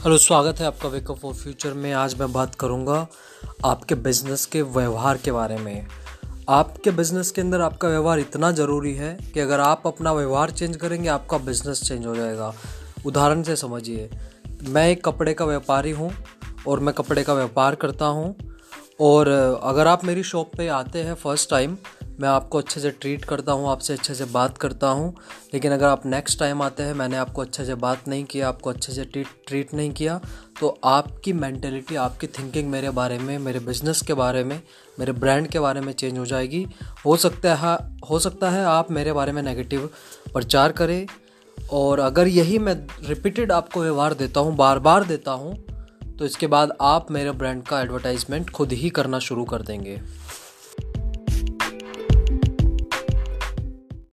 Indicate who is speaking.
Speaker 1: Hello, स्वागत है आपका वेकअप फॉर फ्यूचर में। आज मैं बात करूँगा आपके बिज़नेस के व्यवहार के बारे में। आपके बिज़नेस के अंदर आपका व्यवहार इतना ज़रूरी है कि अगर आप अपना व्यवहार चेंज करेंगे, आपका बिज़नेस चेंज हो जाएगा। उदाहरण से समझिए, मैं एक कपड़े का व्यापारी हूँ और मैं कपड़े का व्यापार करता हूँ। और अगर आप मेरी शॉप पे आते हैं फ़र्स्ट टाइम मैं आपको अच्छे से ट्रीट करता हूँ, आपसे अच्छे से बात करता हूँ। लेकिन अगर आप नेक्स्ट टाइम आते हैं, मैंने आपको अच्छे से बात नहीं किया, आपको अच्छे से ट्रीट ट्रीट नहीं किया तो आपकी मैंटेलिटी आपकी थिंकिंग मेरे बारे में, मेरे बिज़नेस के बारे में, मेरे ब्रांड के बारे में चेंज हो जाएगी। हो सकता है, हो सकता है आप मेरे बारे में नेगेटिव प्रचार करें। और अगर यही मैं रिपीटेड आपको व्यवहार देता हूँ बार बार देता हूँ तो इसके बाद आप मेरे ब्रांड का एडवर्टाइजमेंट खुद ही करना शुरू कर देंगे।